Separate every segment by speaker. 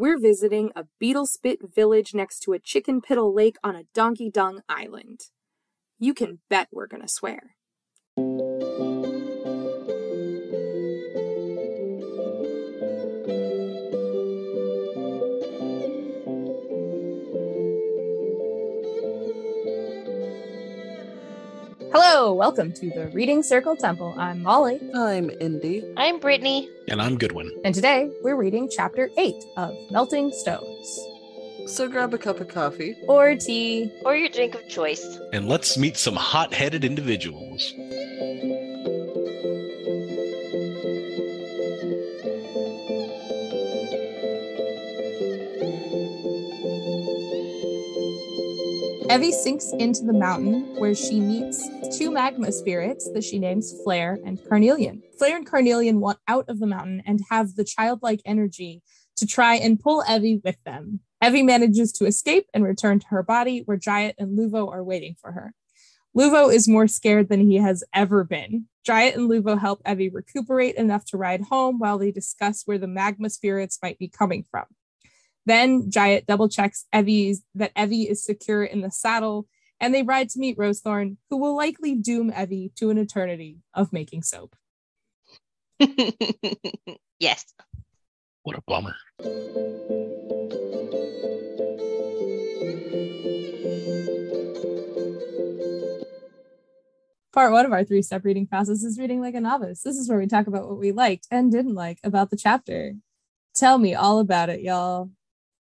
Speaker 1: We're visiting a beetle spit village next to a chicken piddle lake on a donkey dung island. You can bet we're gonna swear. Hello, welcome to the Reading Circle Temple. I'm Molly,
Speaker 2: I'm Indy.
Speaker 3: I'm Brittany.
Speaker 4: And I'm Goodwin.
Speaker 1: and today we're reading chapter 8 of Melting Stones.
Speaker 2: So grab a cup of coffee.
Speaker 1: Or tea.
Speaker 3: Or your drink of choice.
Speaker 4: And let's meet some hot headed individuals.
Speaker 1: Evvy sinks into the mountain where she meets two magma spirits that she names Flare and Carnelian. Flare and Carnelian want out of the mountain and have the childlike energy to try and pull Evvy with them. Evvy manages to escape and return to her body where Jayat and Luvo are waiting for her. Luvo is more scared than he has ever been. Jayat and Luvo help Evvy recuperate enough to ride home while they discuss where the magma spirits might be coming from. Then Jayat double checks Evvy's that Evvy is secure in the saddle, and they ride to meet Rosethorn, who will likely doom Evvy to an eternity of making soap.
Speaker 3: yes.
Speaker 4: What a bummer.
Speaker 1: Part one of our three step reading process is reading like a novice. This is where we talk about what we liked and didn't like about the chapter. Tell me all about it, y'all.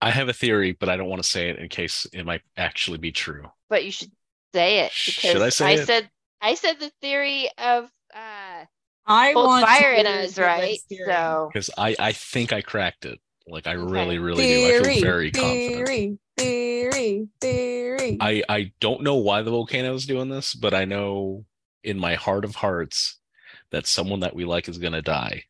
Speaker 4: I have a theory, but I don't want to say it in case it might actually be true.
Speaker 3: But you should say it because
Speaker 4: Should I say it?
Speaker 3: said I said the theory of uh
Speaker 1: I
Speaker 3: hold
Speaker 1: want
Speaker 3: fire
Speaker 1: to
Speaker 3: in us, right? So
Speaker 4: Because I, I think I cracked it. Like I
Speaker 3: Okay.
Speaker 4: really, really do. I feel very confident.
Speaker 1: theory, theory, theory.
Speaker 4: I, I don't know why the volcano is doing this, but I know in my heart of hearts that someone that we like is gonna die.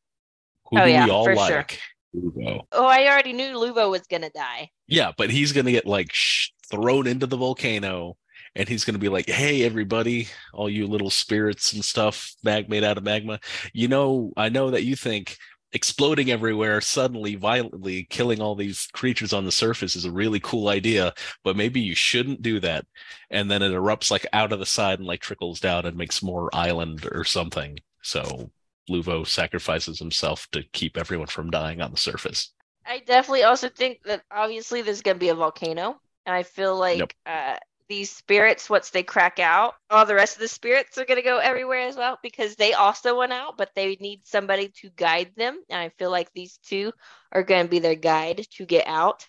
Speaker 4: Who
Speaker 3: Oh,
Speaker 4: do
Speaker 3: yeah,
Speaker 4: we all
Speaker 3: like? sure.
Speaker 4: Luvo.
Speaker 3: oh I already knew Luvo was gonna die.
Speaker 4: Yeah, but he's gonna get like sh- thrown into the volcano, and he's gonna be like, "Hey, everybody, all you little spirits and stuff, mag made out of magma. You know, I know that you think exploding everywhere suddenly, violently, killing all these creatures on the surface is a really cool idea, but maybe you shouldn't do that." And then it erupts like out of the side and like trickles down and makes more island or something. So Luvo sacrifices himself to keep everyone from dying on the surface.
Speaker 3: I definitely also think that obviously there's gonna be a volcano. And I feel like uh these spirits, once they crack out, all the rest of the spirits are gonna go everywhere as well because they also went out, but they need somebody to guide them. And I feel like these two are gonna be their guide to get out.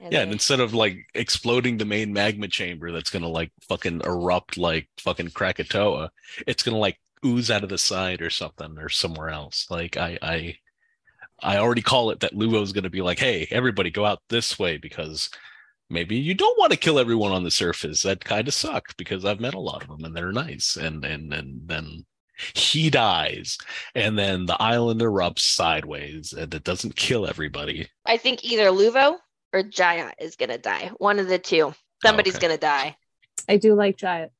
Speaker 3: And
Speaker 4: Yeah, and instead of like exploding the main magma chamber that's gonna like fucking erupt like fucking Krakatoa, it's gonna like ooze out of the side or something or somewhere else. Like I I I already call it that Luvo's gonna be like, hey, everybody go out this way because maybe you don't want to kill everyone on the surface. That kind of sucks because I've met a lot of them and they're nice. And and and then he dies, and then the island erupts sideways, and it doesn't kill everybody.
Speaker 3: I think either Luvo or Jaya is gonna die. One of the two. Somebody's
Speaker 4: okay.
Speaker 3: gonna die.
Speaker 1: I do like Jayat.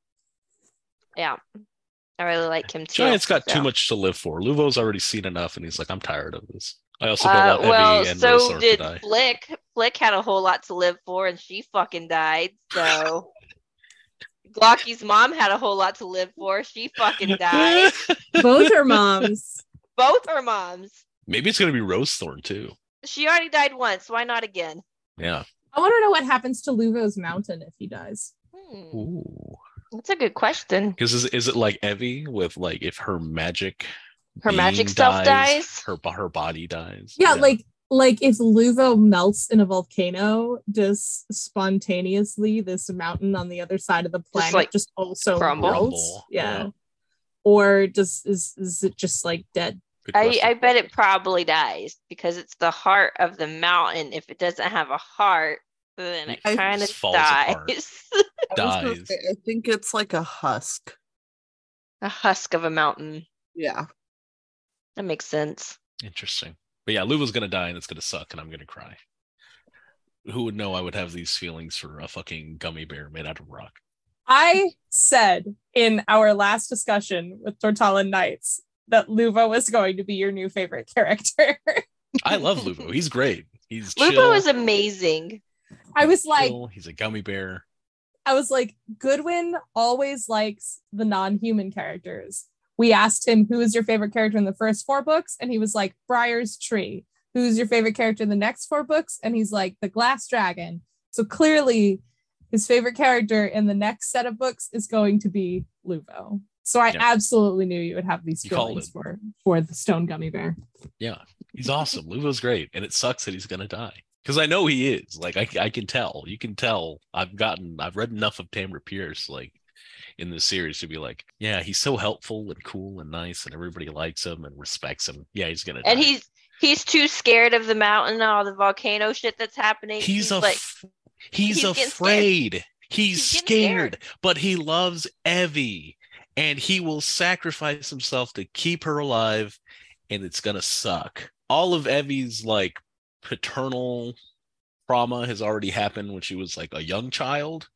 Speaker 3: Yeah. I really like him too.
Speaker 4: Jayat's got too much to live for. Luvo's already seen enough, and he's like, I'm tired of this. I also don't
Speaker 3: Uh,
Speaker 4: want
Speaker 3: well,
Speaker 4: Evvy and
Speaker 3: so
Speaker 4: Rosor to
Speaker 3: did
Speaker 4: die.
Speaker 3: Flick. Flick had a whole lot to live for, and she fucking died. So Glaki's mom had a whole lot to live for. She fucking died.
Speaker 1: Both are moms.
Speaker 3: Both her moms.
Speaker 4: Maybe it's gonna be Rosethorn too.
Speaker 3: She already died once. Why not again?
Speaker 4: Yeah.
Speaker 1: I want to know what happens to Luvo's mountain if he dies.
Speaker 3: Hmm,
Speaker 4: Ooh.
Speaker 3: That's a good question.
Speaker 4: Because is, is it like Evvy with like if her magic
Speaker 3: Her magic
Speaker 4: being
Speaker 3: self dies.
Speaker 4: her her body dies?
Speaker 1: Yeah, like like if Luvo melts in a volcano, does spontaneously this mountain on the other side of the planet
Speaker 3: like,
Speaker 1: just, also
Speaker 3: crumble?
Speaker 1: melts? Yeah.
Speaker 4: yeah.
Speaker 1: Or does is is it just like dead?
Speaker 3: I. I bet it probably dies because it's the heart of the mountain. If it doesn't have a heart, then it kind of
Speaker 4: Just
Speaker 3: dies.
Speaker 2: I
Speaker 4: dies.
Speaker 2: say, I think it's like a husk.
Speaker 3: a husk of a mountain.
Speaker 2: Yeah.
Speaker 3: That makes sense.
Speaker 4: Interesting. But yeah, Luvo's gonna die and it's gonna suck and I'm gonna cry. Who would know I would have these feelings for a fucking gummy bear made out of rock?
Speaker 1: I said in our last discussion with Tortala Knights that Luvo was going to be your new favorite character.
Speaker 4: I love Luvo. He's great. He's
Speaker 3: Luvo
Speaker 4: chill.
Speaker 3: is amazing.
Speaker 1: I was like,
Speaker 4: he's a gummy bear.
Speaker 1: I was like, Goodwin always likes the non-human characters. We asked him who is your favorite character in the first four books, and he was like Briar's Tree. Who's your favorite character in the next four books? And he's like the Glass Dragon. So clearly, his favorite character in the next set of books is going to be Luvo. So I
Speaker 4: Yeah.
Speaker 1: absolutely knew you would have these
Speaker 4: You
Speaker 1: feelings for for the Stone Gummy Bear.
Speaker 4: Yeah, he's awesome. Luvo's great, and it sucks that he's gonna die because I know he is. Like I, I can tell. You can tell. I've gotten. I've read enough of Tamora Pierce, like in the series, to be like, yeah, he's so helpful and cool and nice, and everybody likes him and respects him. Yeah, he's gonna.
Speaker 3: And
Speaker 4: die.
Speaker 3: he's he's too scared of the mountain, all the volcano shit that's happening.
Speaker 4: he's, a.
Speaker 3: like,
Speaker 4: he's,
Speaker 3: he's scared.
Speaker 4: afraid. He's,
Speaker 3: He's
Speaker 4: scared,
Speaker 3: scared.
Speaker 4: but he loves Evvy, and he will sacrifice himself to keep her alive, and it's gonna suck. All of Evvy's like paternal trauma has already happened when she was like a young child,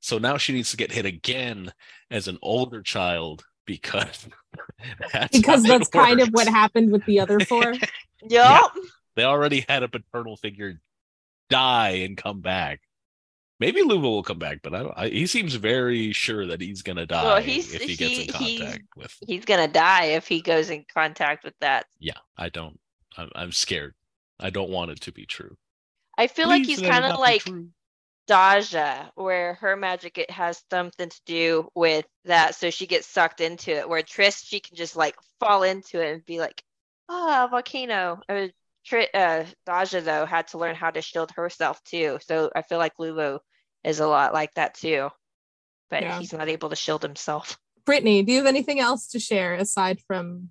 Speaker 4: so now she needs to get hit again as an older child because that's
Speaker 1: Because that's kind of what happened with the other four.
Speaker 3: yup.
Speaker 4: They already had a paternal figure die and come back. Maybe Luvo will come back, but I don't. I, he seems very sure that he's gonna die
Speaker 3: Well, he's-
Speaker 4: if he gets in
Speaker 3: he-
Speaker 4: contact with.
Speaker 3: He's gonna die if he goes in contact with that.
Speaker 4: Yeah, I don't. I'm, I'm scared. I don't want it to be true.
Speaker 3: I feel like he's kind of like
Speaker 4: true.
Speaker 3: Daja, where her magic it has something to do with that, so she gets sucked into it. Where Tris, she can just like fall into it and be like, "Ah, volcano." Uh, Tri- uh, Daja though had to learn how to shield herself too, so I feel like Luvo is a lot like that too, but
Speaker 1: Yeah.
Speaker 3: he's not able to shield himself.
Speaker 1: Brittany, do you have anything else to share aside from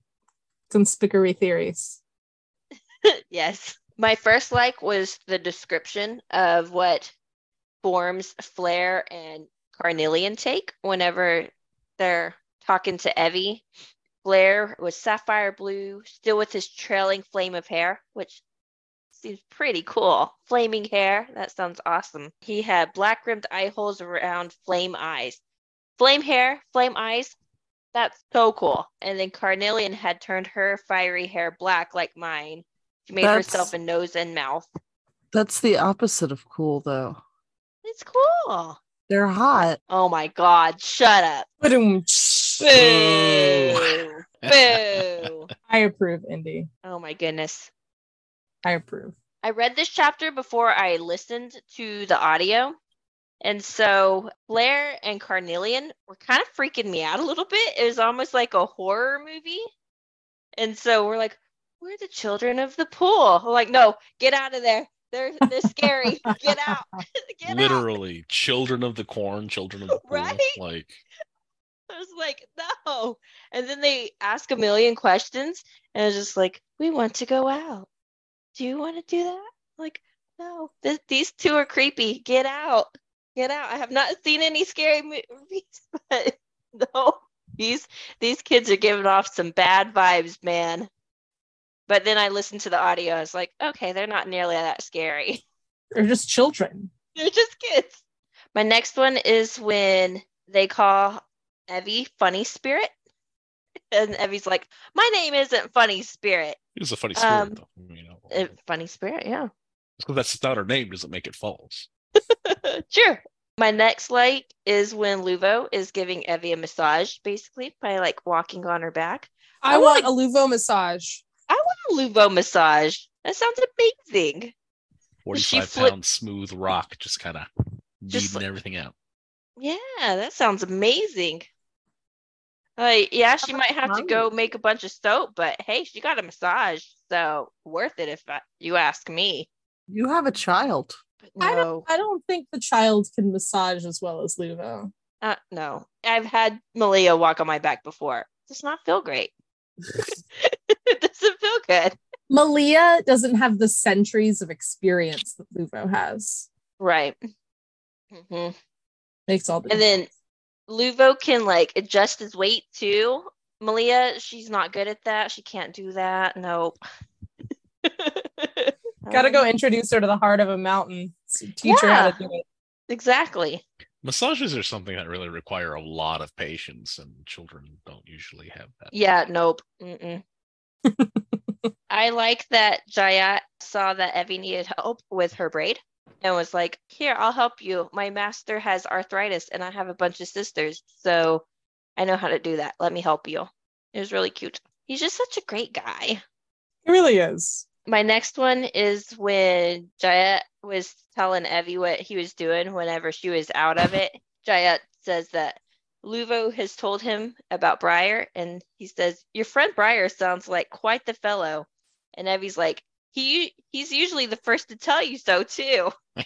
Speaker 1: conspicatory theories?
Speaker 3: yes. My first like was the description of what forms Flare and Carnelian take whenever they're talking to Evvy. Flare was sapphire blue, still with his trailing flame of hair, which seems pretty cool. Flaming hair, that sounds awesome. He had black rimmed eye holes around flame eyes. Flame hair, flame eyes, that's so cool. And then Carnelian had turned her fiery hair black like mine. She made
Speaker 2: That's-
Speaker 3: herself a nose and mouth.
Speaker 2: That's the opposite of cool, though.
Speaker 3: It's cool.
Speaker 2: They're hot.
Speaker 3: Oh my god, shut up.
Speaker 1: Ba-dum.
Speaker 3: Boo. Boo.
Speaker 1: I approve, Indy.
Speaker 3: Oh my goodness.
Speaker 1: I approve.
Speaker 3: I read this chapter before I listened to the audio. And so Flare and Carnelian were kind of freaking me out a little bit. It was almost like a horror movie. And so we're like, we're the children of the pool. We're like, no, get out of there. They're they're scary. get out. get out.
Speaker 4: Literally, children of the corn, children of the pool.
Speaker 3: Right?
Speaker 4: Like,
Speaker 3: I was like, no. And then they ask a million questions, and it's just like, we want to go out. Do you want to do that? Like, no. Th- these two are creepy. Get out. Get out. I have not seen any scary movies, but no, these these kids are giving off some bad vibes, man. But then I listened to the audio. I was like, okay, they're not nearly that scary.
Speaker 1: They're just children.
Speaker 3: They're just kids. My next one is when they call Evvy Funny Spirit. And Evvy's like, My name isn't Funny Spirit.
Speaker 4: he was a funny spirit,
Speaker 3: Um,
Speaker 4: though. You know,
Speaker 3: Uh, funny Spirit, yeah.
Speaker 4: because that's not her name doesn't make it false.
Speaker 3: sure. My next like is when Luvo is giving Evvy a massage, basically, by like walking on her back.
Speaker 1: I,
Speaker 3: I
Speaker 1: want
Speaker 3: wanna-
Speaker 1: a Luvo massage.
Speaker 3: I want want a Luvo massage. That sounds amazing. she
Speaker 4: 45
Speaker 3: flip-
Speaker 4: pound smooth rock, just kind of
Speaker 3: Just
Speaker 4: beating
Speaker 3: like-
Speaker 4: everything out.
Speaker 3: Yeah, that sounds amazing. Like, yeah, she might have to go make a bunch of soap, but hey, she got a massage, so worth it if I, you ask me.
Speaker 2: You have a child.
Speaker 3: But
Speaker 1: I
Speaker 3: no,
Speaker 1: don't I don't think the child can massage as well as Luvo.
Speaker 3: uh, no. I've had Malia walk on my back before. It does not feel great. it good.
Speaker 1: Malia doesn't have the centuries of experience that Luvo has.
Speaker 3: Right. hmm
Speaker 1: Makes all the
Speaker 3: And then Luvo can like adjust his weight too. Malia, she's not good at that. She can't do that. Nope.
Speaker 1: gotta go introduce her to the heart of a mountain. to Teach her how to do it.
Speaker 3: Exactly.
Speaker 4: Massages are something that really require a lot of patience, and children don't usually have that.
Speaker 3: Yeah, nope. I like that Jaya saw that Evvy needed help with her braid and was like, Here, I'll help you. My master has arthritis and I have a bunch of sisters. So I know how to do that. Let me help you. It was really cute. He's just such a great guy.
Speaker 1: It really is.
Speaker 3: My next one is when Jaya was telling Evvy what he was doing whenever she was out of it. Jaya says that Luvo has told him about Briar, and he says, Your friend Briar sounds like quite the fellow. And Evvy's like, he he's usually the first to tell you so too.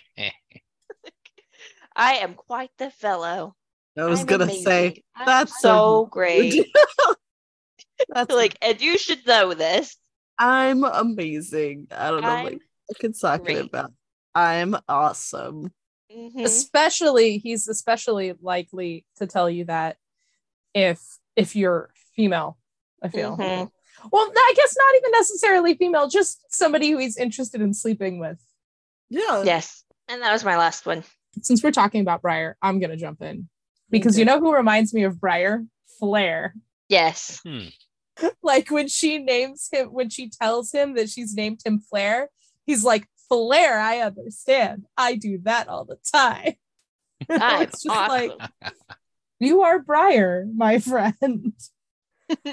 Speaker 3: I am quite the fellow.
Speaker 2: I was
Speaker 3: I'm
Speaker 2: gonna say
Speaker 3: amazing. I'm
Speaker 2: that's
Speaker 3: so
Speaker 2: a-
Speaker 3: great.
Speaker 2: that's
Speaker 3: like, and you should know this.
Speaker 2: I'm amazing. I don't know
Speaker 3: I'm
Speaker 2: like I can suck
Speaker 3: great.
Speaker 2: it about. I'm awesome.
Speaker 3: Mhm.
Speaker 1: Especially he's especially likely to tell you that if if you're female, I feel.
Speaker 3: Mhm.
Speaker 1: Well, I guess not even necessarily female, just somebody who he's interested in sleeping with.
Speaker 2: Yeah.
Speaker 3: Yes. And that was my last one.
Speaker 1: Since we're talking about Briar, I'm gonna jump in. Because
Speaker 2: Okay.
Speaker 1: you know who reminds me of Briar? Flare.
Speaker 3: Yes.
Speaker 4: Hmm.
Speaker 1: like when she names him when she tells him that she's named him Flare, he's like, Flare, I understand. I do that all the time.
Speaker 3: I'm
Speaker 1: it's just like you are Briar, my friend.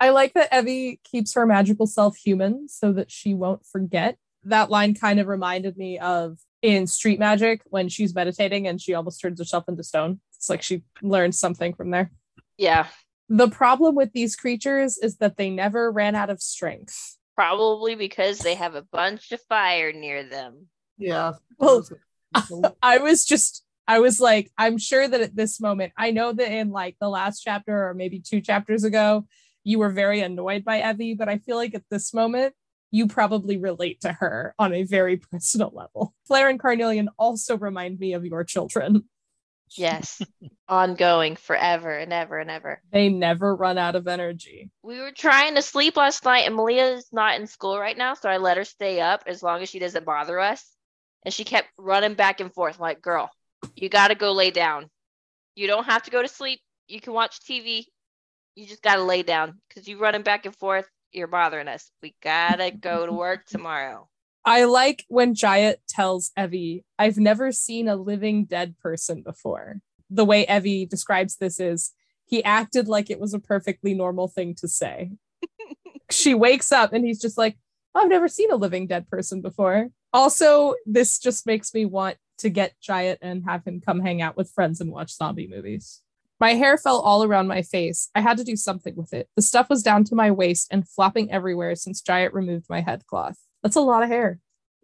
Speaker 1: I like that Evvy keeps her magical self human so that she won't forget. That line kind of reminded me of in Street Magic when she's meditating and she almost turns herself into stone. It's like she learned something from there.
Speaker 3: yeah.
Speaker 1: The problem with these creatures is that they never ran out of strength.
Speaker 3: Probably because they have a bunch of fire near them.
Speaker 2: Yeah.
Speaker 1: Well, I was just, I was like, I'm sure that at this moment, I know that in like the last chapter or maybe two chapters ago, you were very annoyed by Evvy, but I feel like at this moment, you probably relate to her on a very personal level. Flare and Carnelian also remind me of your children.
Speaker 3: Yes. Ongoing forever and ever and ever.
Speaker 1: They never run out of energy.
Speaker 3: We were trying to sleep last night, and Malia's not in school right now, so I let her stay up as long as she doesn't bother us. And she kept running back and forth, like, girl, you got to go lay down. You don't have to go to sleep. You can watch TV. You just got to lay down because you running back and forth. You're bothering us. We got to go to work tomorrow.
Speaker 1: I like when Jayat tells Evvy, I've never seen a living dead person before. The way Evvy describes this is he acted like it was a perfectly normal thing to say. she wakes up and he's just like, I've never seen a living dead person before. Also, this just makes me want to get Jayat and have him come hang out with friends and watch zombie movies. My hair fell all around my face. I had to do something with it. The stuff was down to my waist and flopping everywhere since Jayat removed my head cloth. That's a lot of hair.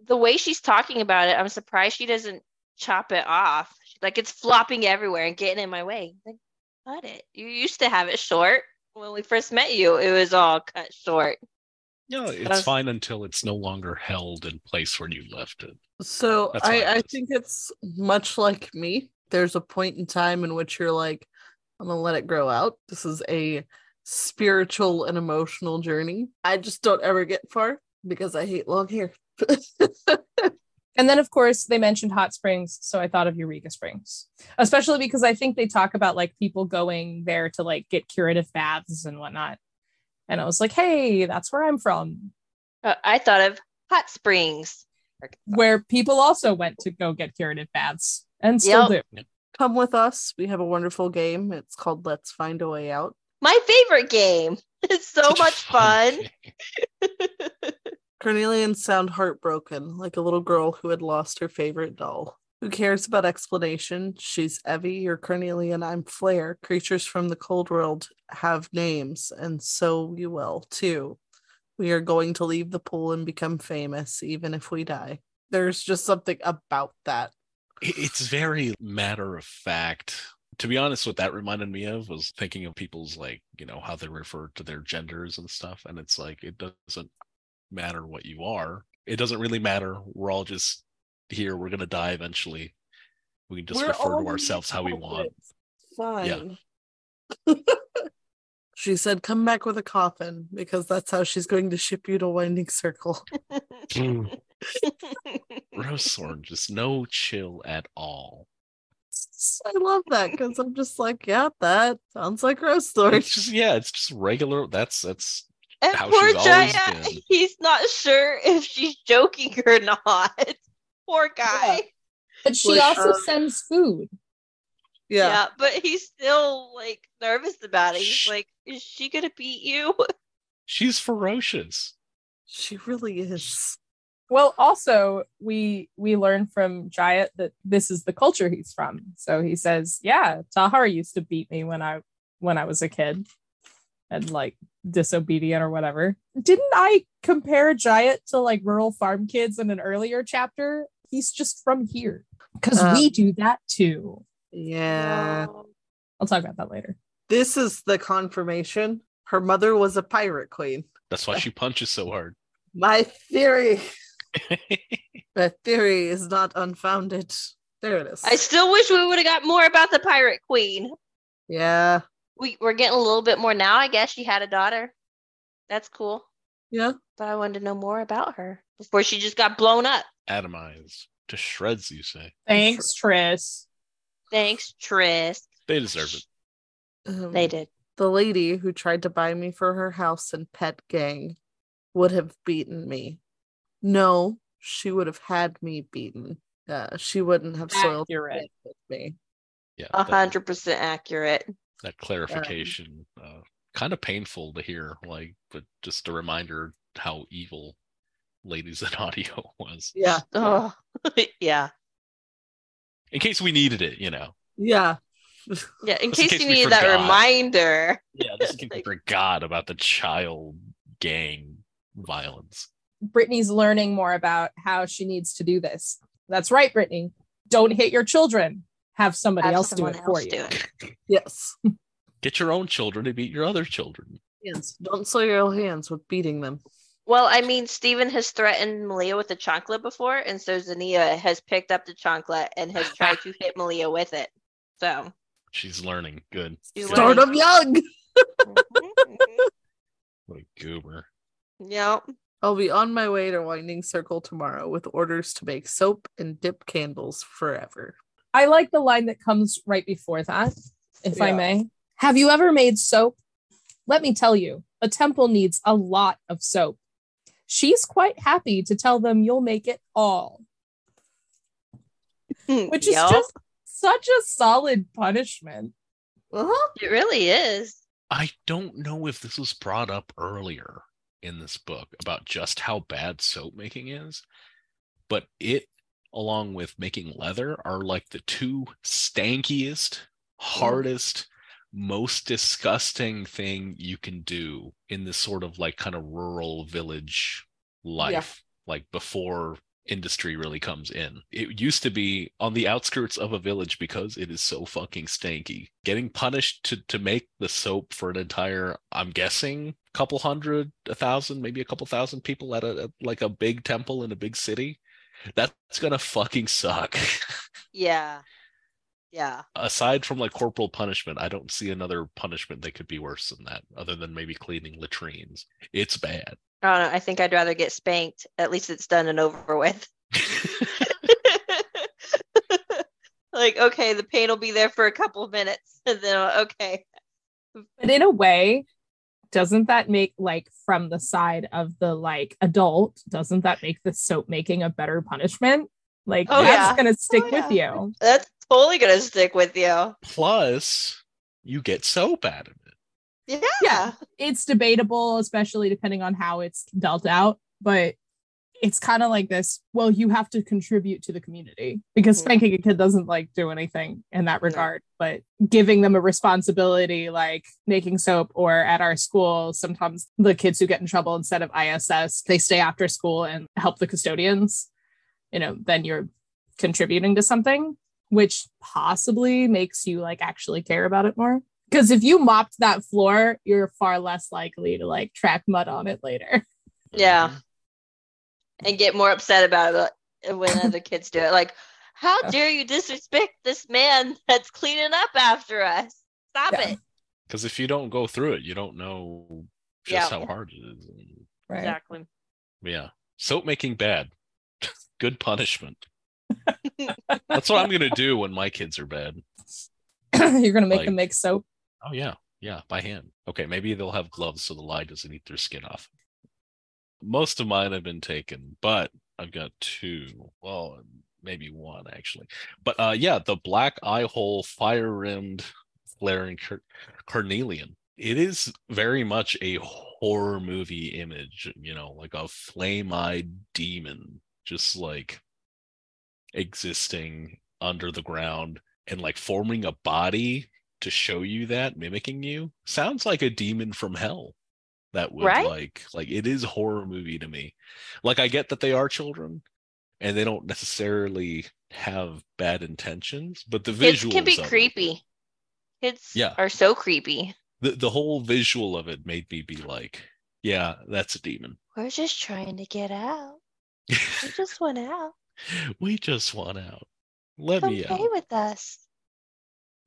Speaker 3: The way she's talking about it, I'm surprised she doesn't chop it off. She's like, it's flopping everywhere and getting in my way. Like, cut it. You used to have it short. When we first met you, it was all cut short.
Speaker 4: No, it's
Speaker 3: was-
Speaker 4: fine until it's no longer held in place where you left it.
Speaker 2: So
Speaker 4: That's
Speaker 2: I,
Speaker 4: it
Speaker 2: I think it's much like me. There's a point in time in which you're like, I'm gonna let it grow out. This is a spiritual and emotional journey. I just don't ever get far because I hate long hair.
Speaker 1: And then, of course, they mentioned hot springs. So I thought of Eureka Springs, especially because I think they talk about like people going there to like get curative baths and whatnot. And I was like, hey, that's where I'm from,
Speaker 3: Uh, I thought of hot springs.
Speaker 1: where people also went to go get curative baths and still
Speaker 3: Yep.
Speaker 1: do.
Speaker 2: Come with us. We have a wonderful game. It's called Let's Find a Way Out.
Speaker 3: My favorite game. It's so much fun.
Speaker 4: game.
Speaker 2: Carnelian's sound heartbroken, like a little girl who had lost her favorite doll. Who cares about explanation? She's Evvy, you're Carnelian, I'm Flare. Creatures from the cold world have names, and so you will too. We are going to leave the pool and become famous, even if we die. There's just something about that.
Speaker 4: It- It's very matter of fact. To be honest, what that reminded me of was thinking of people's like, you know, how they refer to their genders and stuff. And it's like, it doesn't matter what you are. It doesn't really matter. We're all just here. We're going to die eventually. We can just
Speaker 2: We're
Speaker 4: refer to ourselves how we want.
Speaker 2: Fine. she said, come back with a coffin because that's how she's going to ship you to Winding Circle.
Speaker 4: Rose Thorn, just no chill at all.
Speaker 2: I love that because I'm just like, yeah, that sounds like Rose Thorn.
Speaker 4: It's just yeah, it's just regular. That's that's
Speaker 3: and
Speaker 4: How
Speaker 3: poor
Speaker 4: she's always
Speaker 3: Jaya,
Speaker 4: been.
Speaker 3: he's not sure if she's joking or not. poor guy.
Speaker 1: But she
Speaker 2: Like,
Speaker 1: also
Speaker 2: uh,
Speaker 1: sends food.
Speaker 3: Yeah.
Speaker 2: Yeah.
Speaker 3: but he's still like nervous about it. He's
Speaker 4: Shh.
Speaker 3: like, is she gonna beat you?
Speaker 4: she's ferocious.
Speaker 2: she really is.
Speaker 1: Well, also we we learn from Jayat that this is the culture he's from. So he says, "Yeah, Tahar used to beat me when I when I was a kid, and like disobedient or whatever." Didn't I compare Jayat to like rural farm kids in an earlier chapter? He's just from here because
Speaker 2: Um,
Speaker 1: we do that too.
Speaker 2: Yeah.
Speaker 3: No.
Speaker 1: I'll talk about that later.
Speaker 2: This is the confirmation. Her mother was a pirate queen.
Speaker 4: That's why she punches so hard.
Speaker 2: My theory. My theory is not unfounded. There it is.
Speaker 3: I still wish we would have got more about the pirate queen.
Speaker 2: yeah.
Speaker 3: We we're getting a little bit more now. I guess she had a daughter. That's cool.
Speaker 2: Yeah.
Speaker 3: But I wanted to know more about her before she just got blown up.
Speaker 4: Atomized to shreds, you say.
Speaker 1: Thanks, Tris.
Speaker 3: Thanks, Tris.
Speaker 4: They deserve it.
Speaker 2: Um,
Speaker 3: They did.
Speaker 2: The lady who tried to buy me for her house and pet gang would have beaten me. No, she would have had me beaten. Uh, she wouldn't have soiled
Speaker 1: Accurate.
Speaker 2: with me.
Speaker 4: Yeah.
Speaker 3: A hundred percent accurate.
Speaker 4: that clarification uh, kind of painful to hear like but just a reminder how evil ladies in audio was
Speaker 2: Yeah.
Speaker 3: Oh, yeah.
Speaker 4: In case we needed it you know
Speaker 2: Yeah.
Speaker 3: Yeah. In
Speaker 4: Just in
Speaker 3: case
Speaker 4: case
Speaker 3: you
Speaker 4: we
Speaker 3: needed that reminder.
Speaker 4: yeah this in case we
Speaker 3: Like-
Speaker 4: forgot about the child gang violence
Speaker 1: Brittany's learning more about how she needs to do this. That's right, Brittany. Don't hit your children. Have somebody
Speaker 3: Have
Speaker 1: else do
Speaker 3: someone
Speaker 1: it for you.
Speaker 3: it.
Speaker 2: Yes.
Speaker 4: get your own children to beat your other children
Speaker 2: Hands. Don't soil your hands with beating them.
Speaker 3: Well, I mean, Steven has threatened Malia with the chancla before, and so Zania has picked up the chancla and has tried to hit Malia with it. So,
Speaker 4: she's learning good
Speaker 3: She's
Speaker 4: Good.
Speaker 2: Start them young.
Speaker 3: mhm,
Speaker 4: what a goober
Speaker 3: yep.
Speaker 2: I'll be on my way to Winding Circle tomorrow with orders to make soap and dip candles forever.
Speaker 1: I like the line that comes right before that, if I may. Have you ever made soap? Let me tell you, a temple needs a lot of soap. She's quite happy to tell them you'll make it all, which is
Speaker 3: Yup.
Speaker 1: just such a solid punishment.
Speaker 2: Uh-huh.
Speaker 3: it really is.
Speaker 4: i don't know if this was brought up earlier in this book about just how bad soap making is but it along with making leather are like the two stankiest hardest most disgusting thing you can do in this sort of like kind of rural village life like before industry really comes in. It used to be on the outskirts of a village because it is so fucking stanky. Getting punished to to make the soap for an entire i'm guessing couple hundred a thousand maybe a couple thousand people at a at like a big temple in a big city that's gonna fucking suck.
Speaker 3: Yeah. Yeah.
Speaker 4: aside from like corporal punishment, I don't see another punishment that could be worse than that, other than maybe cleaning latrines. It's bad.
Speaker 3: I don't know. I think I'd rather get spanked. At least it's done and over with. like, okay, the pain will be there for a couple of minutes, and then okay.
Speaker 1: But in a way, doesn't that make like from the side of the like adult, doesn't that make the soap making a better punishment? Like
Speaker 3: Oh,
Speaker 1: that's
Speaker 3: yeah.
Speaker 1: gonna stick
Speaker 3: Oh,
Speaker 1: with you.
Speaker 3: That's totally gonna stick with you.
Speaker 4: Plus, you get soap out of it.
Speaker 3: Yeah.
Speaker 1: Yeah. it's debatable, especially depending on how it's dealt out. But it's kind of like this well, you have to contribute to the community because
Speaker 3: mm-hmm.
Speaker 1: spanking a kid doesn't like do anything in that
Speaker 3: No.
Speaker 1: regard. But giving them a responsibility like making soap or at our school, sometimes the kids who get in trouble instead of ISS, they stay after school and help the custodians. You know, then you're contributing to something, which possibly makes you like actually care about it more. Because if you mopped that floor, you're far less likely to like track mud on it later.
Speaker 3: Yeah. Mm-hmm. And get more upset about it uh, when other kids do it. Like, how dare you disrespect this man that's cleaning up after us? Stop
Speaker 1: Yeah.
Speaker 3: it.
Speaker 4: Because if you don't go through it, you don't know just
Speaker 3: Yeah.
Speaker 4: how hard it is.
Speaker 1: Right.
Speaker 3: Exactly.
Speaker 4: yeah. Soap making bad. Good punishment. That's what I'm gonna do when my kids are bad.
Speaker 1: you're gonna make
Speaker 4: Like-
Speaker 1: them make soap.
Speaker 4: Oh yeah, yeah, by hand. Okay, maybe they'll have gloves so the lye doesn't eat their skin off. Most of mine have been taken, but I've got two. Well, maybe one actually. But uh yeah, the black eye hole fire rimmed flaring car- carnelian. It is very much a horror movie image, you know, like a flame-eyed demon just like existing under the ground and like forming a body to show you that mimicking you sounds like a demon from hell that would
Speaker 3: Right?
Speaker 4: like like it is horror movie to me like i get that they are children and they don't necessarily have bad intentions but the
Speaker 3: Kids
Speaker 4: visuals
Speaker 3: can be
Speaker 4: of it-
Speaker 3: creepy. Kids
Speaker 4: Yeah.
Speaker 3: are so creepy.
Speaker 4: the, the whole visual of it made me be like yeah that's a demon
Speaker 3: We're just trying to get out. We just went out.
Speaker 4: we just want out let
Speaker 3: Come
Speaker 4: me
Speaker 3: play
Speaker 4: out
Speaker 3: with us.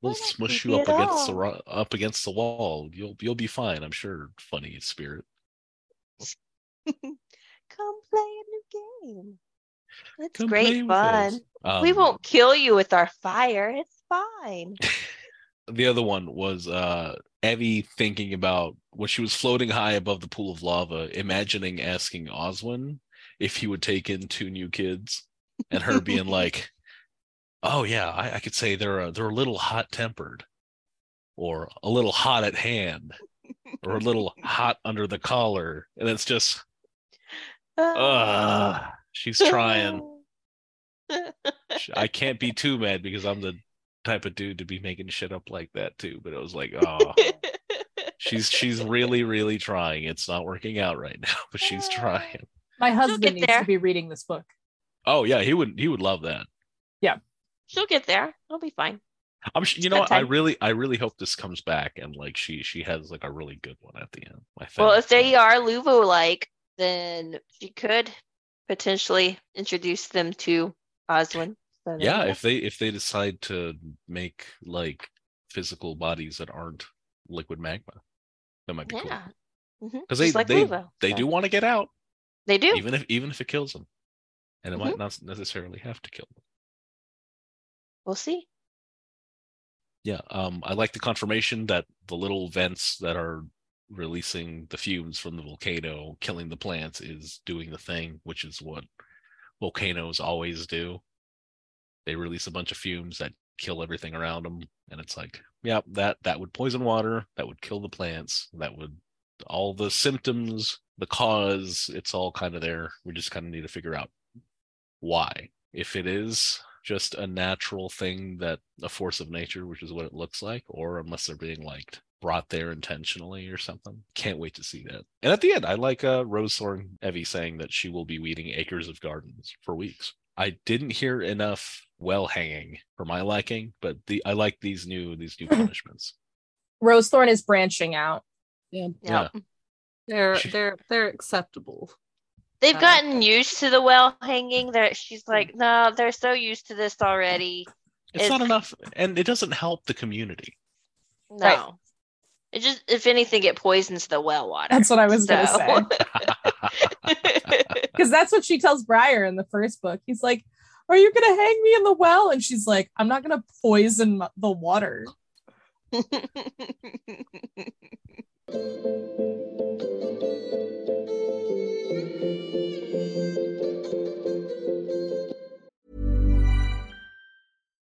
Speaker 4: we'll smush you up against the
Speaker 3: all.
Speaker 4: ro- up against the wall you'll you'll be fine i'm sure funny spirit
Speaker 3: Come play a new game. It's
Speaker 4: Come
Speaker 3: great fun. we
Speaker 4: Um,
Speaker 3: won't kill you with our fire. It's fine.
Speaker 4: the other one was uh Evvy thinking about when she was floating high above the pool of lava, imagining asking Oswin if he would take in two new kids, and her being like, "Oh yeah, I, I could say they're a, they're a little hot tempered, or a little hot at hand, or a little hot under the collar," and it's just, uh she's trying. I can't be too mad because I'm the type of dude to be making shit up like that too. But it was like, oh, she's she's really really trying. It's not working out right now, but she's trying.
Speaker 1: My husband needs
Speaker 3: there.
Speaker 1: to be reading this book.
Speaker 4: Oh yeah, he would he would love that.
Speaker 3: Yeah, she'll get there. It'll be fine.
Speaker 4: I'm sh- you know what? I really I really hope this comes back and like she she has like a really good one at the end. I think.
Speaker 3: Well, if they are Luvo like, then she could potentially introduce them to Oswin. So
Speaker 4: yeah, if they if they decide to make like physical bodies that aren't liquid magma, that might be cool.
Speaker 3: yeah. Mhm.
Speaker 4: Because they
Speaker 3: like
Speaker 4: they
Speaker 3: Luvo,
Speaker 4: they
Speaker 3: so.
Speaker 4: do want to get out.
Speaker 3: They do.
Speaker 4: even if even if it kills them and it
Speaker 3: Mhm.
Speaker 4: might not necessarily have to kill them
Speaker 3: We'll see.
Speaker 4: yeah um i like the confirmation that the little vents that are releasing the fumes from the volcano killing the plants is doing the thing which is what volcanoes always do they release a bunch of fumes that kill everything around them and it's like yeah that that would poison water that would kill the plants that would all the symptoms the cause it's all kind of there we just kind of need to figure out why if it is just a natural thing that a force of nature which is what it looks like or unless they're being like brought there intentionally or something can't wait to see that and at the end i like uh rose thorn evvy saying that she will be weeding acres of gardens for weeks i didn't hear enough well hanging for my liking but the i like these new these new punishments
Speaker 1: rose thorn is branching out.
Speaker 2: Yeah.
Speaker 4: Yeah.
Speaker 2: They're they're they're acceptable.
Speaker 3: They've
Speaker 2: Uh,
Speaker 3: gotten used to the well hanging. That she's like, no, they're so used to this already.
Speaker 4: it's not enough and it doesn't help the community
Speaker 3: No.
Speaker 1: Right.
Speaker 3: It just, if anything, it poisons the well water.
Speaker 1: That's what I was gonna say. Because that's what she tells Briar in the first book. He's like, Are you gonna hang me in the well? And she's like, I'm not gonna poison the water.
Speaker 5: Thank you.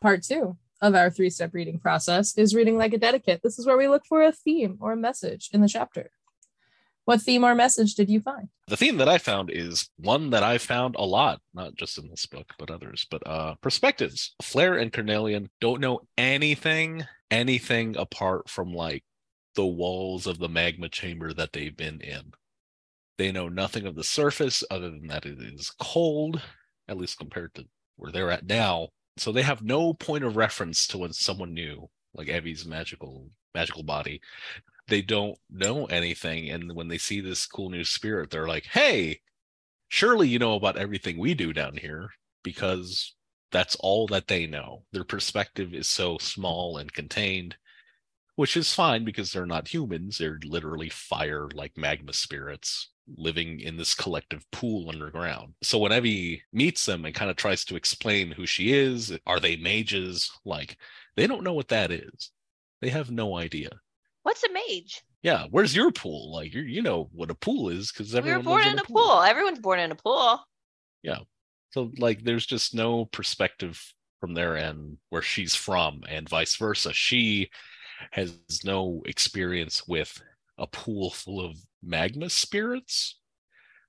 Speaker 1: Part two of our three step reading process is reading like a dedicate. This is where we look for a theme or a message in the chapter. What theme or message did you find?
Speaker 4: The theme that I found is one that I found a lot, not just in this book, but others, but uh perspectives. Flare and Carnelian don't know anything, anything apart from like the walls of the magma chamber that they've been in. They know nothing of the surface other than that it is cold, at least compared to where they're at now. So they have no point of reference to when someone new, like Evvy's magical magical body. They don't know anything, and when they see this cool new spirit, they're like, "Hey, surely you know about everything we do down here," because that's all that they know. Their perspective is so small and contained, which is fine because they're not humans. They're literally fire like magma spirits living in this collective pool underground. So when Evvy meets them and kind of tries to explain who she is, are they mages? Like they don't know what that is. They have no idea.
Speaker 3: What's a mage?
Speaker 4: Yeah, where's your pool? Like you you know what a pool is because
Speaker 3: We were born in a pool. Everyone's born in a pool.
Speaker 4: Yeah. So like there's just no perspective from their end where she's from and vice versa. She has no experience with a pool full of magma spirits.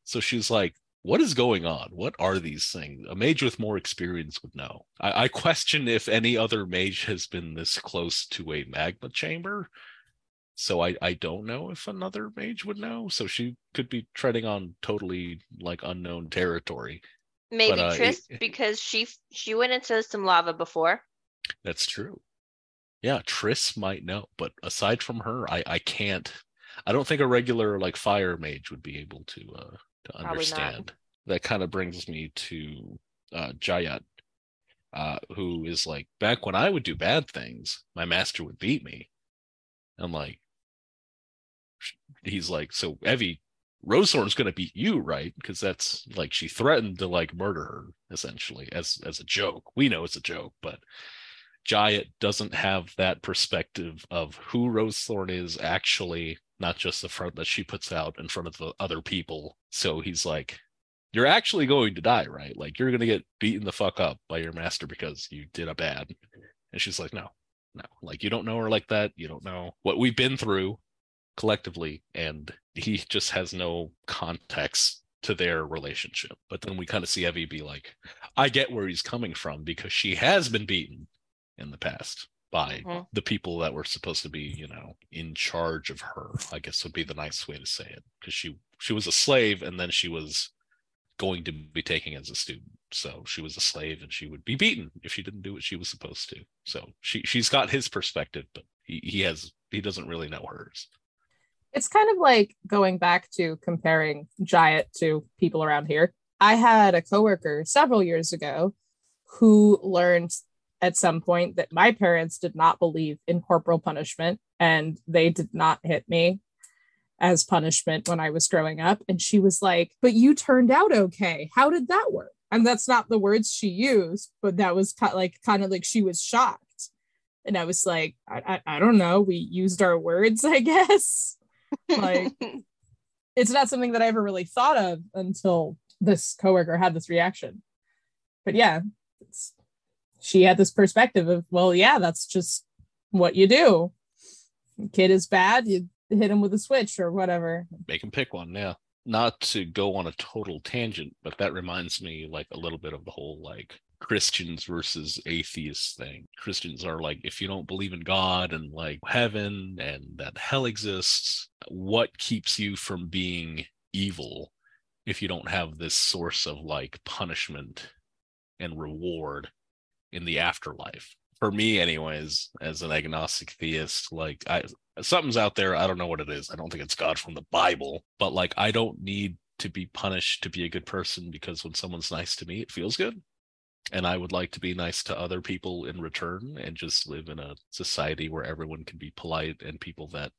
Speaker 4: So she's like, what is going on? What are these things? A mage with more experience would know. I, I question if any other mage has been this close to a magma chamber. So I, I don't know if another mage would know. So she could be treading on totally like unknown territory.
Speaker 3: Maybe
Speaker 4: But, uh,
Speaker 3: Tris
Speaker 4: it-
Speaker 3: because she she went into some lava before.
Speaker 4: That's true. Yeah, Tris might know, but aside from her, I I can't. I don't think a regular like fire mage would be able to uh to understand. That kind of brings me to uh Jayat, uh, who is like back when I would do bad things, my master would beat me. I'm like, he's like, so Evvy, Rosethorn's gonna beat you, right? Because that's like she threatened to like murder her essentially as as a joke. We know it's a joke, but Jayat doesn't have that perspective of who Rosethorn is actually, not just the front that she puts out in front of the other people. So he's like, You're actually going to die, right? Like you're gonna get beaten the fuck up by your master because you did a bad. And she's like, No, no, like you don't know her like that. You don't know what we've been through collectively, and he just has no context to their relationship. But then we kind of see Evvy be like, I get where he's coming from because she has been beaten in the past by
Speaker 3: Mhm.
Speaker 4: the people that were supposed to be, you know, in charge of her, I guess would be the nice way to say it. Because she she was a slave and then she was going to be taken as a student. So she was a slave and she would be beaten if she didn't do what she was supposed to. So she she's got his perspective, but he, he has he doesn't really know hers.
Speaker 1: It's kind of like going back to comparing Jayat to people around here. I had a coworker several years ago who learned at some point that my parents did not believe in corporal punishment and they did not hit me as punishment when I was growing up. And she was like, But you turned out okay. How did that work? And that's not the words she used, but that was kind of like kind of like she was shocked. And I was like, I, I, I don't know. We used our words, I guess. like it's not something that I ever really thought of until this coworker had this reaction. But yeah, she had this perspective of, well, yeah, that's just what you do. Kid is bad, you hit him with a switch or whatever.
Speaker 4: Make him pick one, yeah. Not to go on a total tangent, but that reminds me like a little bit of the whole like Christians versus atheists thing. Christians are like, if you don't believe in God and like heaven and that hell exists, what keeps you from being evil if you don't have this source of like punishment and reward in the afterlife? For me, anyways, as an agnostic theist, like I something's out there. I don't know what it is. I don't think it's God from the Bible, but like I don't need to be punished to be a good person because when someone's nice to me, it feels good. And I would like to be nice to other people in return and just live in a society where everyone can be polite and people that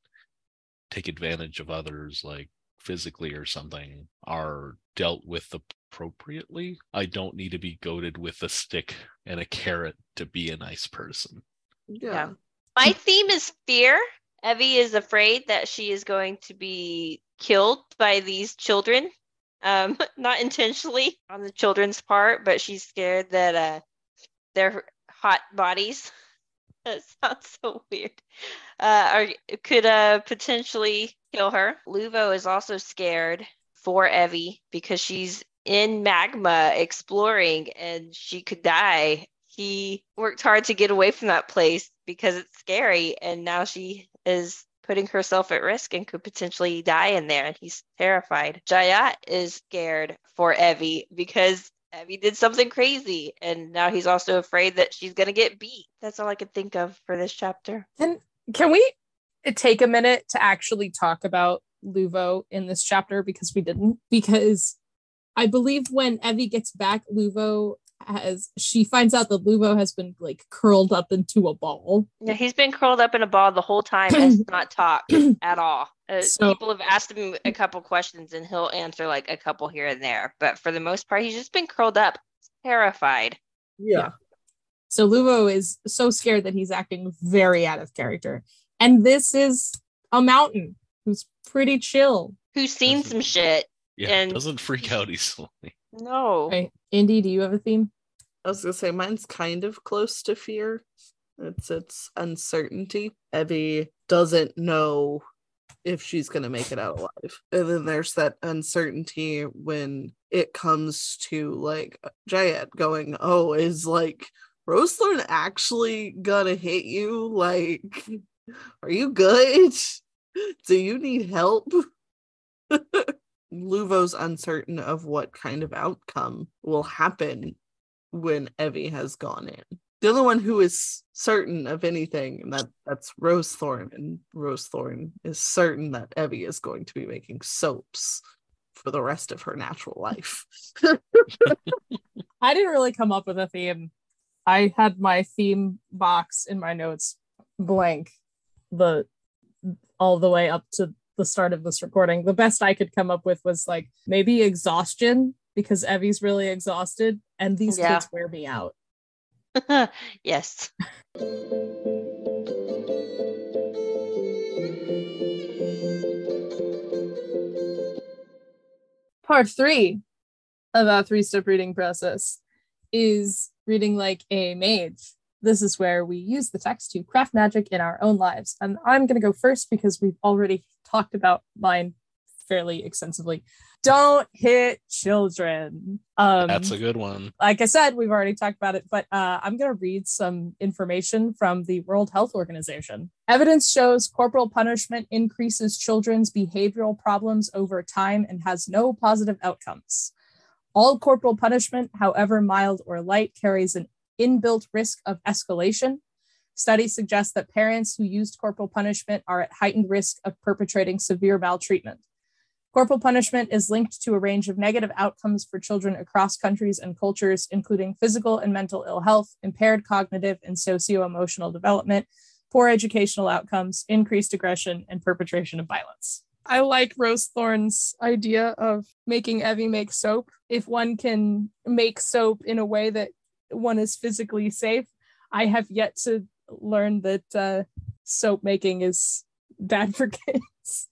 Speaker 4: take advantage of others, like physically or something, are dealt with appropriately. I don't need to be goaded with a stick and a carrot to be a nice person.
Speaker 3: Yeah. yeah. My theme is fear Evvy is afraid that she is going to be killed by these children. Um, not intentionally on the children's part, but she's scared that uh, their hot bodies. That sounds so weird. Uh, are, could uh, potentially kill her. Luvo is also scared for Evvy because she's in magma exploring and she could die. He worked hard to get away from that place because it's scary, and now she is putting herself at risk and could potentially die in there. And he's terrified. Jayat is scared for Evvy because Evvy did something crazy. And now he's also afraid that she's to get beat. That's all I could think of for this chapter.
Speaker 1: And can we take a minute to actually talk about Luvo in this chapter because we didn't? Because I believe when Evvy gets back, Luvo has she finds out that Luvo has been like curled up into a ball.
Speaker 3: Yeah, he's been curled up in a ball the whole time and has not talked at all. Uh, so, people have asked him a couple questions and he'll answer like a couple here and there, but for the most part, he's just been curled up, terrified.
Speaker 1: Yeah. yeah. So Luvo is so scared that he's acting very out of character, and this is a mountain who's pretty chill,
Speaker 3: who's seen some shit.
Speaker 4: Yeah, and doesn't freak out easily.
Speaker 3: No.
Speaker 1: Right. Indy, do you have a theme?
Speaker 2: I was gonna say mine's kind of close to fear. It's it's uncertainty. Evvy doesn't know if she's gonna make it out alive. And then there's that uncertainty when it comes to like Jayat going, Oh, is like Rosethorn actually gonna hit you? Like, are you good? Do you need help? Luvo's uncertain of what kind of outcome will happen when Evvy has gone in. The only one who is certain of anything, and that that's Rosethorn, and Rosethorn is certain that Evvy is going to be making soaps for the rest of her natural life.
Speaker 1: I didn't really come up with a theme. I had my theme box in my notes blank, the all the way up to the start of this recording. The best I could come up with was like maybe exhaustion because Evvy's really exhausted and these yeah. kids wear me out.
Speaker 3: yes.
Speaker 1: Part three of our three step reading process is reading like a mage this is where we use the text to craft magic in our own lives. And I'm going to go first because we've already talked about mine fairly extensively. Don't hit children. Um,
Speaker 4: That's a good one.
Speaker 1: Like I said, we've already talked about it, but uh, I'm going to read some information from the World Health Organization. Evidence shows corporal punishment increases children's behavioral problems over time and has no positive outcomes. All corporal punishment, however mild or light, carries an inbuilt risk of escalation. Studies suggest that parents who used corporal punishment are at heightened risk of perpetrating severe maltreatment. Corporal punishment is linked to a range of negative outcomes for children across countries and cultures, including physical and mental ill health, impaired cognitive and socio emotional development, poor educational outcomes, increased aggression, and perpetration of violence. I like Rosethorn's idea of making Evvy make soap. If one can make soap in a way that one is physically safe, I have yet to learn that uh, soap making is bad for kids.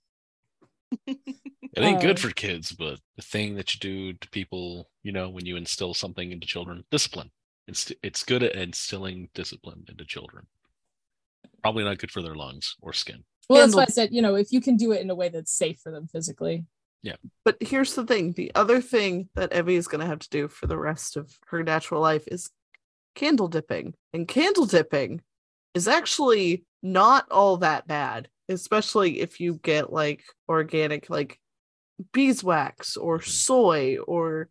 Speaker 4: It ain't good
Speaker 1: Uh,
Speaker 4: for kids, but the thing that you do to people, you know, when you instill something into children, discipline. It's it's good at instilling discipline into children. Probably not good for their lungs or skin.
Speaker 1: Well, that's why I said, you know, if you can do it in a way that's safe for them physically.
Speaker 2: But here's the thing the other thing that Evvy is going to have to do for the rest of her natural life is candle dipping. And candle dipping is actually not all that bad, especially if you get like organic, like beeswax or hmm. soy or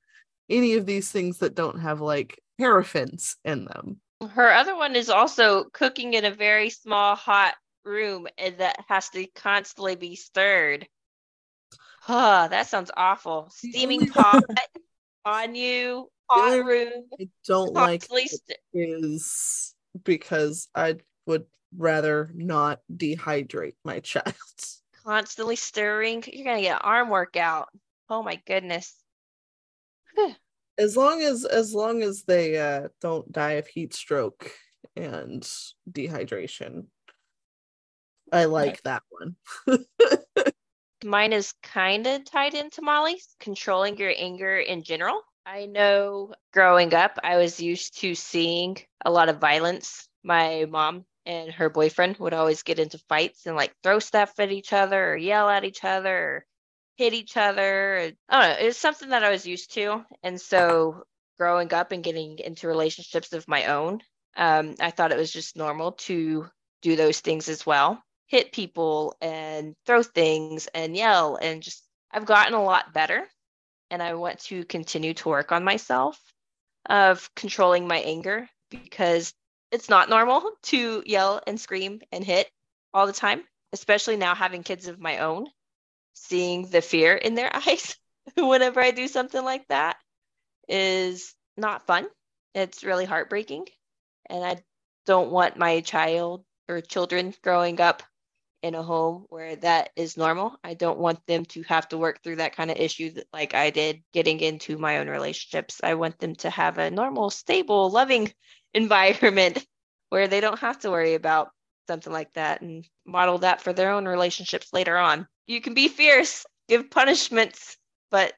Speaker 2: any of these things that don't have like paraffins in them.
Speaker 3: Her other one is also cooking in a very small, hot room and that has to constantly be stirred. Ah, that sounds awful. Steaming pot on you, hot room,
Speaker 2: I don't like it is because I would rather not dehydrate my child.
Speaker 3: constantly stirring. You're gonna get arm workout. Oh my goodness.
Speaker 2: As long as as long as they uh don't die of heat stroke and dehydration i like that one
Speaker 3: Mine is kind of tied into Molly's, controlling your anger in general. I know growing up, I was used to seeing a lot of violence. My mom and her boyfriend would always get into fights and like throw stuff at each other or yell at each other or hit each other. I don't know. Something that I was used to. And so growing up and getting into relationships of my own, um, I thought it was just normal to do those things as well hit people and throw things and yell and just I've gotten a lot better and I want to continue to work on myself of controlling my anger because it's not normal to yell and scream and hit all the time, especially now having kids of my own, seeing the fear in their eyes whenever I do something like that is not fun. It's really heartbreaking and I don't want my child or children growing up in a home where that is normal. I don't want them to have to work through that kind of issue that, like I did getting into my own relationships. I want them to have a normal, stable, loving environment where they don't have to worry about something like that and model that for their own relationships later on. You can be fierce, give punishments, but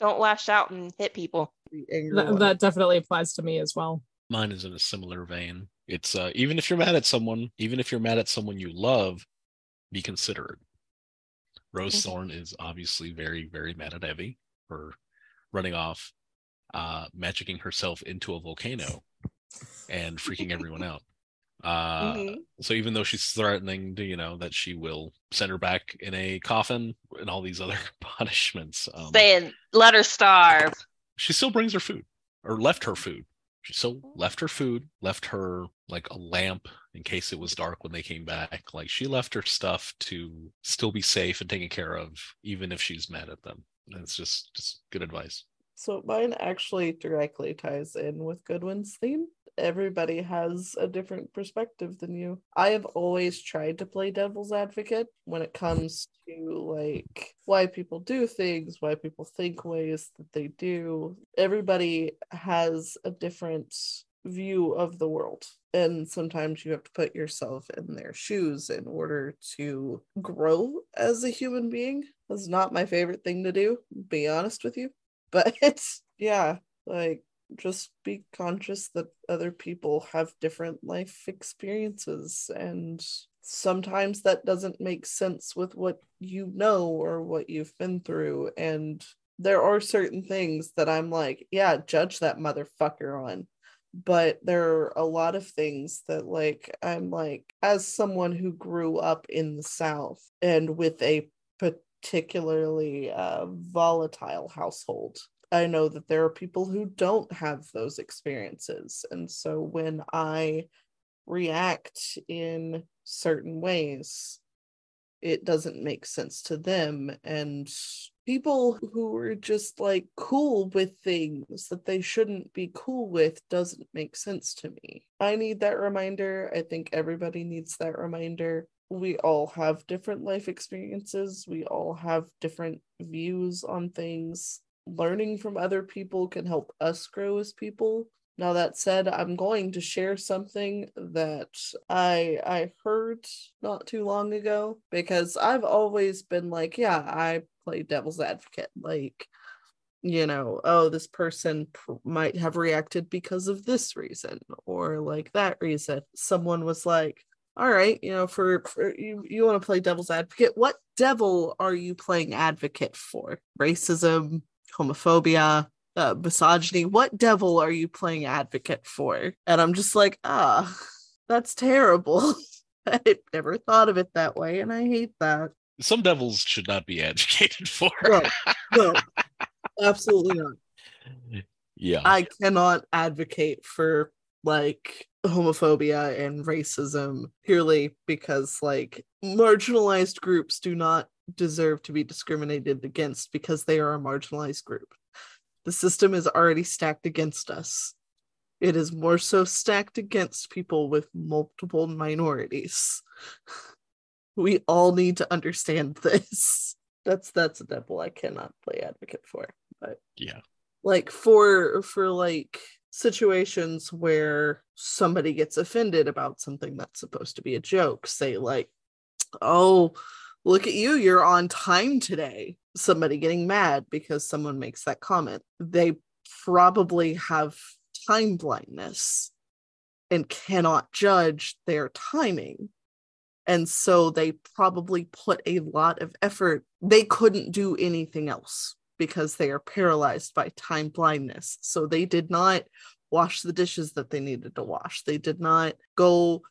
Speaker 3: don't lash out and hit people.
Speaker 1: That, that definitely applies to me as well.
Speaker 4: Mine is in a similar vein. It's uh, even if you're mad at someone, even if you're mad at someone you love, be considerate. Rose
Speaker 3: Mhm.
Speaker 4: Thorn is obviously very, very mad at Evvy for running off, uh, magicking herself into a volcano and freaking everyone out. Uh,
Speaker 3: Mhm.
Speaker 4: So even though she's threatening to, you know, that she will send her back in a coffin and all these other punishments, um,
Speaker 3: Saying, let her starve.
Speaker 4: she still brings her food or left her food. She still left her food, left her like a lamp in case it was dark when they came back. Like she left her stuff to still be safe and taken care of, even if she's mad at them. And it's just just good advice.
Speaker 2: so mine actually directly ties in with goodwin's theme everybody has a different perspective than you. I have always tried to play devil's advocate when it comes to like why people do things why people think ways that they do. Everybody has a different view of the world and sometimes you have to put yourself in their shoes in order to grow as a human being. That's not my favorite thing to do be honest with you but it's, yeah like just be conscious that other people have different life experiences and sometimes that doesn't make sense with what you know or what you've been through. And there are certain things that I'm like yeah judge that motherfucker on. But there are a lot of things that like I'm like as someone who grew up in the south and with a particularly uh, volatile household I know that there are people who don't have those experiences. And so when I react in certain ways, it doesn't make sense to them. And people who are just like cool with things that they shouldn't be cool with doesn't make sense to me. I need that reminder. I think everybody needs that reminder. We all have different life experiences, we all have different views on things. Learning from other people can help us grow as people now that said, I'm going to share something that I I heard not too long ago because I've always been like, yeah, I play devil's advocate. Like, you know, oh, this person pr- might have reacted because of this reason or like that reason. Someone was like, all right, you know, for, for you, you want to play devil's advocate. What devil are you playing advocate for? Racism, homophobia, uh, misogyny. What devil are you playing advocate for? And I'm just like, ah, that's terrible. I never thought of it that way, and I hate that.
Speaker 4: Some devils should not be advocated for.
Speaker 2: no, no, absolutely not.
Speaker 4: Yeah.
Speaker 2: I cannot advocate for like homophobia and racism purely because like marginalized groups do not deserve to be discriminated against because they are a marginalized group. The system is already stacked against us. It is more so stacked against people with multiple minorities. We all need to understand this. That's that's a devil I cannot play advocate for. But
Speaker 4: yeah.
Speaker 2: Like for for like situations where somebody gets offended about something that's supposed to be a joke, say like, oh, look at you, you're on time today somebody getting mad because someone makes that comment. They probably have time blindness and cannot judge their timing. And so they probably put a lot of effort. They couldn't do anything else because they are paralyzed by time blindness. So they did not wash the dishes that they needed to wash. They did not go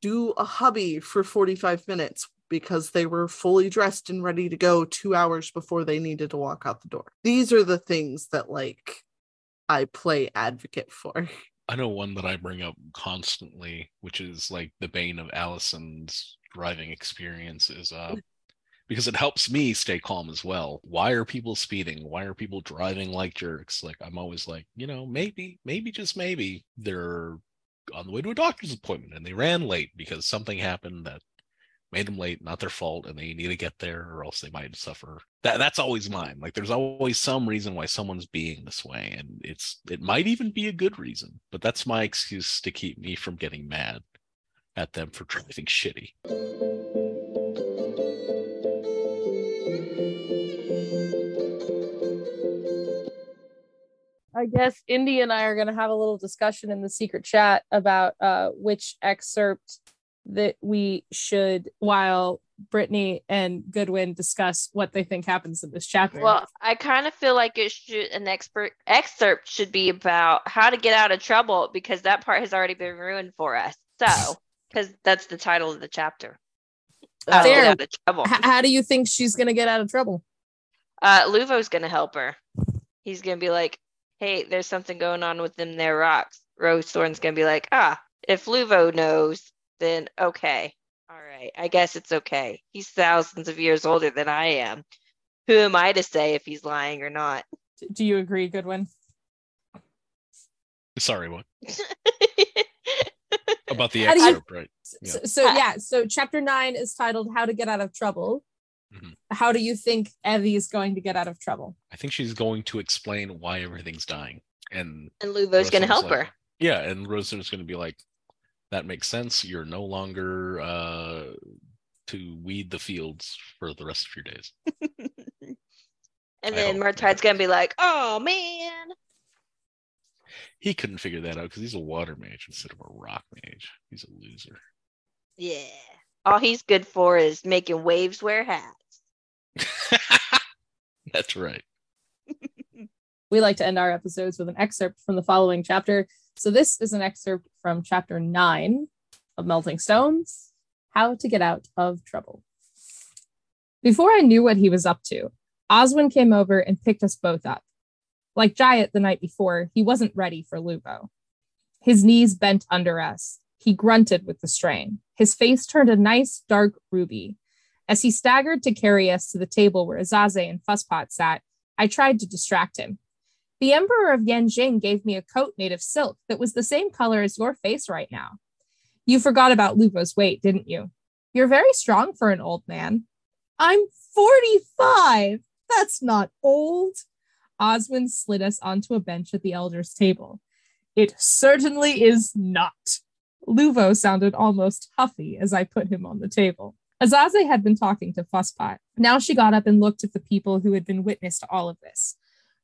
Speaker 2: do a hobby for 45 minutes because they were fully dressed and ready to go two hours before they needed to walk out the door. These are the things that like I play advocate for.
Speaker 4: I know one that I bring up constantly, which is like the bane of Allison's driving experience is uh because it helps me stay calm as well. Why are people speeding? Why are people driving like jerks? Like I'm always like, you know, maybe, maybe just maybe they're on the way to a doctor's appointment and they ran late because something happened that made them late, not their fault, and they need to get there or else they might suffer. That that's always mine. Like there's always some reason why someone's being this way, and it's it might even be a good reason, but that's my excuse to keep me from getting mad at them for driving shitty.
Speaker 1: I guess Indy and I are going to have a little discussion in the secret chat about uh, which excerpt that we should, while Brittany and Goodwin discuss what they think happens in this chapter.
Speaker 3: Well, I kind of feel like it should an expert excerpt should be about how to get out of trouble because that part has already been ruined for us. So, because that's the title of the chapter.
Speaker 1: How, Sarah, how do you think she's gonna get out of trouble?
Speaker 3: Uh, Luvo's gonna help her. He's gonna be like, "Hey, there's something going on with them there rocks." Rosethorn's gonna be like, "Ah, if Luvo knows, then okay. All right. I guess it's okay. He's thousands of years older than I am. Who am I to say if he's lying or not?
Speaker 1: Do you agree, Goodwin?
Speaker 4: Sorry, what? About the excerpt, you, right?
Speaker 1: Yeah. So, so, yeah, so chapter nine is titled How to Get Out of Trouble. Mm-hmm. How do you think Evvy is going to get out of trouble?
Speaker 4: I think she's going to explain why everything's dying. And
Speaker 3: and Luvo's going to help
Speaker 4: like,
Speaker 3: her.
Speaker 4: Yeah, and Rosa's going to be like, that makes sense. You're no longer uh, to weed the fields for the rest of your days.
Speaker 3: and then Myrrhtide's gonna be like, "Oh man."
Speaker 4: He couldn't figure that out because he's a water mage instead of a rock mage. He's a loser.
Speaker 3: Yeah. All he's good for is making waves wear hats.
Speaker 4: That's right.
Speaker 1: we like to end our episodes with an excerpt from the following chapter. So, this is an excerpt from chapter nine of Melting Stones How to Get Out of Trouble. Before I knew what he was up to, Oswin came over and picked us both up. Like Jayat the night before, he wasn't ready for Luvo. His knees bent under us. He grunted with the strain. His face turned a nice dark ruby. As he staggered to carry us to the table where Azaze and Fusspot sat, I tried to distract him. The Emperor of Yanjing gave me a coat made of silk that was the same color as your face right now. You forgot about Luvo's weight, didn't you? You're very strong for an old man. I'm 45. That's not old. Oswin slid us onto a bench at the elders' table. It certainly is not. Luvo sounded almost huffy as I put him on the table. Azaze had been talking to Fusspot. Now she got up and looked at the people who had been witness to all of this.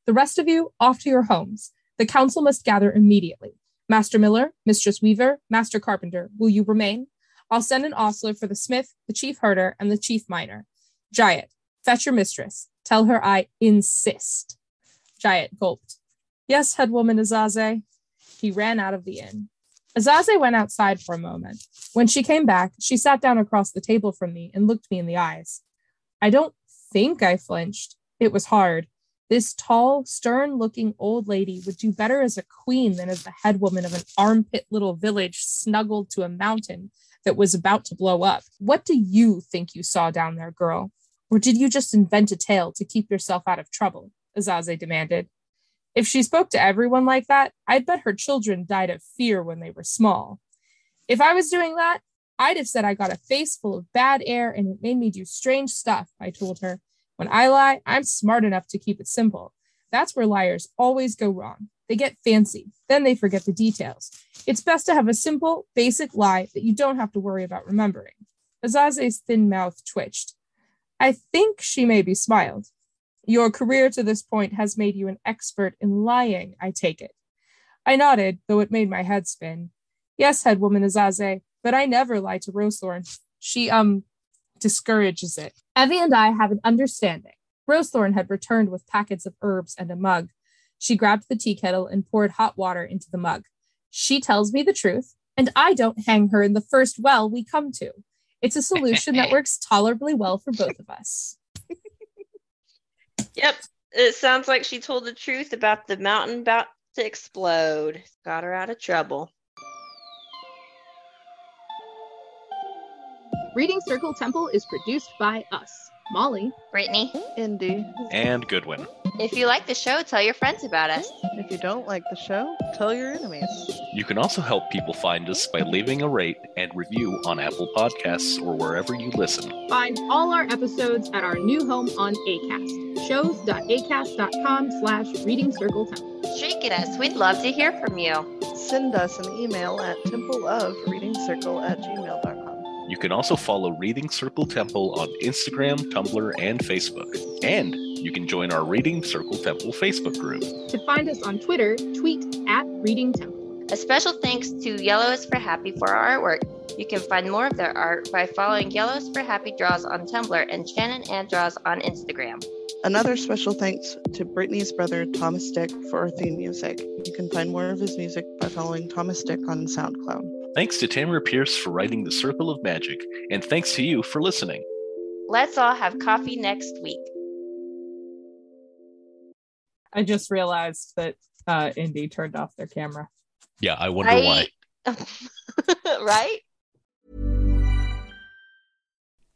Speaker 1: The rest of you, off to your homes. The council must gather immediately. Master Miller, Mistress Weaver, Master Carpenter, will you remain? I'll send an ostler for the smith, the chief herder, and the chief miner. Jayat, fetch your mistress. Tell her I insist. Jayat gulped. Yes, headwoman Azaze. He ran out of the inn. Azaze went outside for a moment. When she came back, she sat down across the table from me and looked me in the eyes. I don't think I flinched. It was hard. This tall, stern looking old lady would do better as a queen than as the head woman of an armpit little village snuggled to a mountain that was about to blow up. What do you think you saw down there, girl? Or did you just invent a tale to keep yourself out of trouble? Azaze demanded. If she spoke to everyone like that, I'd bet her children died of fear when they were small. If I was doing that, I'd have said I got a face full of bad air and it made me do strange stuff, I told her. When I lie, I'm smart enough to keep it simple. That's where liars always go wrong. They get fancy, then they forget the details. It's best to have a simple, basic lie that you don't have to worry about remembering. Azaze's thin mouth twitched. I think she maybe smiled. Your career to this point has made you an expert in lying, I take it. I nodded, though it made my head spin. Yes, head woman Azaze, but I never lie to Rosethorn. She, um, discourages it. Evvy and I have an understanding. Rosethorn had returned with packets of herbs and a mug. She grabbed the tea kettle and poured hot water into the mug. She tells me the truth, and I don't hang her in the first well we come to. It's a solution that works tolerably well for both of us.
Speaker 3: Yep. It sounds like she told the truth about the mountain about to explode. Got her out of trouble.
Speaker 1: Reading Circle Temple is produced by us, Molly,
Speaker 3: Brittany,
Speaker 2: Indy.
Speaker 4: And Goodwin.
Speaker 3: if you like the show, tell your friends about us.
Speaker 2: If you don't like the show, tell your enemies.
Speaker 4: You can also help people find us by leaving a rate and review on Apple Podcasts or wherever you listen.
Speaker 1: Find all our episodes at our new home on ACAST, shows.acast.com slash reading circle temple.
Speaker 3: Shake at us. We'd love to hear from you.
Speaker 2: Send us an email at templeofreadingcircle at gmail.com.
Speaker 4: You can also follow Reading Circle Temple on Instagram, Tumblr, and Facebook. And you can join our Reading Circle Temple Facebook group.
Speaker 1: To find us on Twitter, tweet at reading temple.
Speaker 3: A special thanks to Yellow is for Happy for our artwork. You can find more of their art by following Yellow is for Happy Draws on Tumblr and Shannon Anne Draws on Instagram.
Speaker 2: Another special thanks to Brittany's brother Thomas Dick for our theme music. You can find more of his music by following Thomas Dick on SoundCloud.
Speaker 4: Thanks to Tamora Pierce for writing The Circle of Magic, and thanks to you for listening.
Speaker 3: Let's all have coffee next week.
Speaker 1: I just realized that uh, Indy turned off their camera.
Speaker 4: Yeah, I wonder why.
Speaker 3: right?